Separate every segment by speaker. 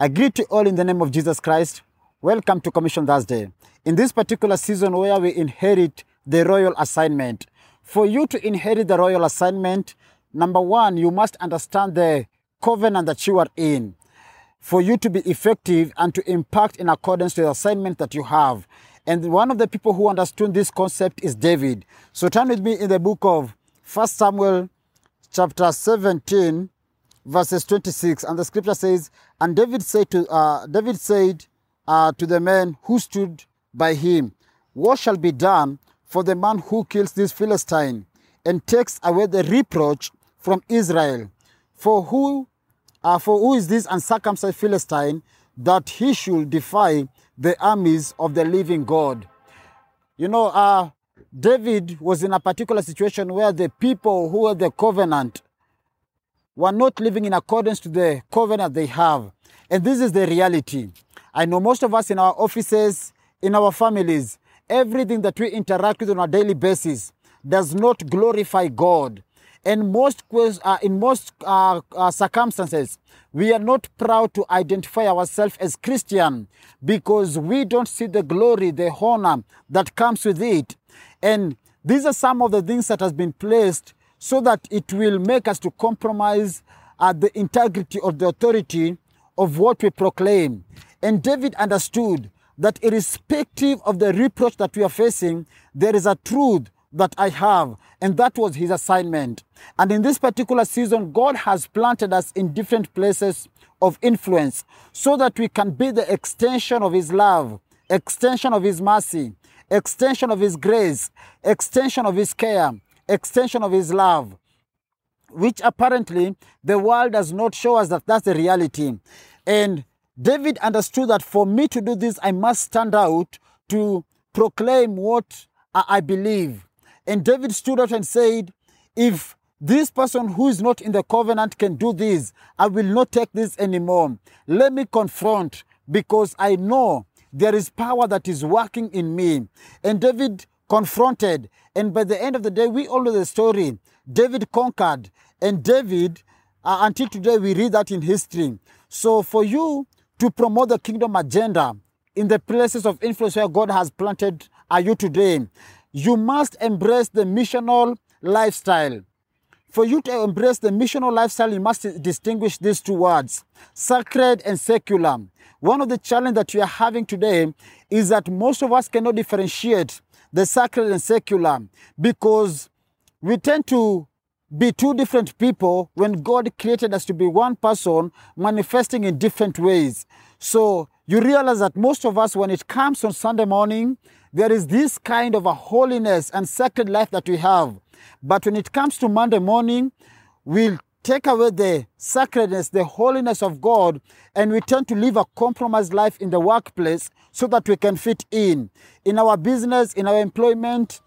Speaker 1: I greet you all in the name of Jesus Christ. Welcome to Commission Thursday. In this particular season where we inherit the royal assignment, for you to inherit the royal assignment, number one, you must understand the covenant that you are in. For you to be effective and to impact in accordance to the assignment that you have. And one of the people who understood this concept is David. So turn with me in the book of 1 Samuel chapter 17 verses 26 and the scripture says and david said to uh, david said uh, to the man who stood by him what shall be done for the man who kills this philistine and takes away the reproach from israel? For who uh, for who is this uncircumcised philistine that he should defy the armies of the living god you know uh, david was in a particular situation where the people who were the covenant were not living in accordance to the covenant they have. And this is the reality. I know most of us in our offices, in our families, everything that we interact with on a daily basis does not glorify God. And most uh, in most uh, uh, circumstances, we are not proud to identify ourselves as Christian because we don't see the glory, the honor that comes with it. And these are some of the things that has been placed so that it will make us to compromise at the integrity of the authority of what we proclaim. And David understood that irrespective of the reproach that we are facing, there is a truth that I have, and that was his assignment. And in this particular season, God has planted us in different places of influence so that we can be the extension of his love, extension of his mercy, extension of his grace, extension of his care, extension of his love, which apparently the world does not show us that that's the reality. And David understood that for me to do this, I must stand out to proclaim what I believe. And David stood out and said, If this person who is not in the covenant can do this, I will not take this anymore. Let me confront because I know there is power that is working in me. And David confronted. And by the end of the day, we all know the story. David conquered. And David, uh, until today, we read that in history. So for you to promote the kingdom agenda in the places of influence where God has planted are you today, you must embrace the missional lifestyle. For you to embrace the missional lifestyle, you must distinguish these two words, sacred and secular. One of the challenges that we are having today is that most of us cannot differentiate the sacred and secular because we tend to be two different people when God created us to be one person manifesting in different ways. So you realize that most of us, when it comes on Sunday morning, there is this kind of a holiness and sacred life that we have. But when it comes to Monday morning, we'll take away the sacredness, the holiness of God, and we tend to live a compromised life in the workplace so that we can fit in. In our business, in our employment,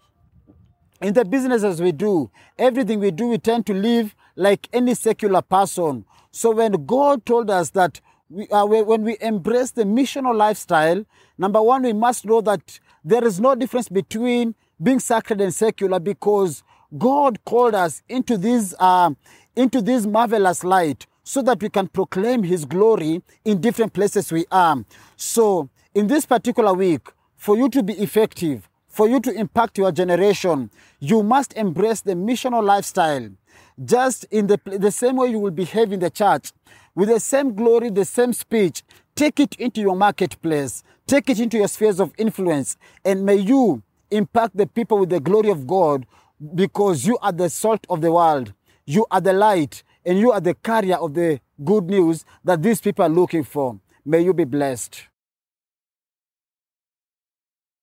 Speaker 1: in the businesses we do, everything we do, we tend to live like any secular person. So when God told us that we, uh, when we embrace the missional lifestyle, number one, we must know that there is no difference between being sacred and secular because God called us into this, uh, into this marvelous light so that we can proclaim His glory in different places we are. So, in this particular week, for you to be effective, for you to impact your generation, you must embrace the missional lifestyle. Just in the, the same way you will behave in the church, with the same glory, the same speech, take it into your marketplace, take it into your spheres of influence, and may you impact the people with the glory of God because you are the salt of the world, you are the light, and you are the carrier of the good news that these people are looking for. May you be blessed.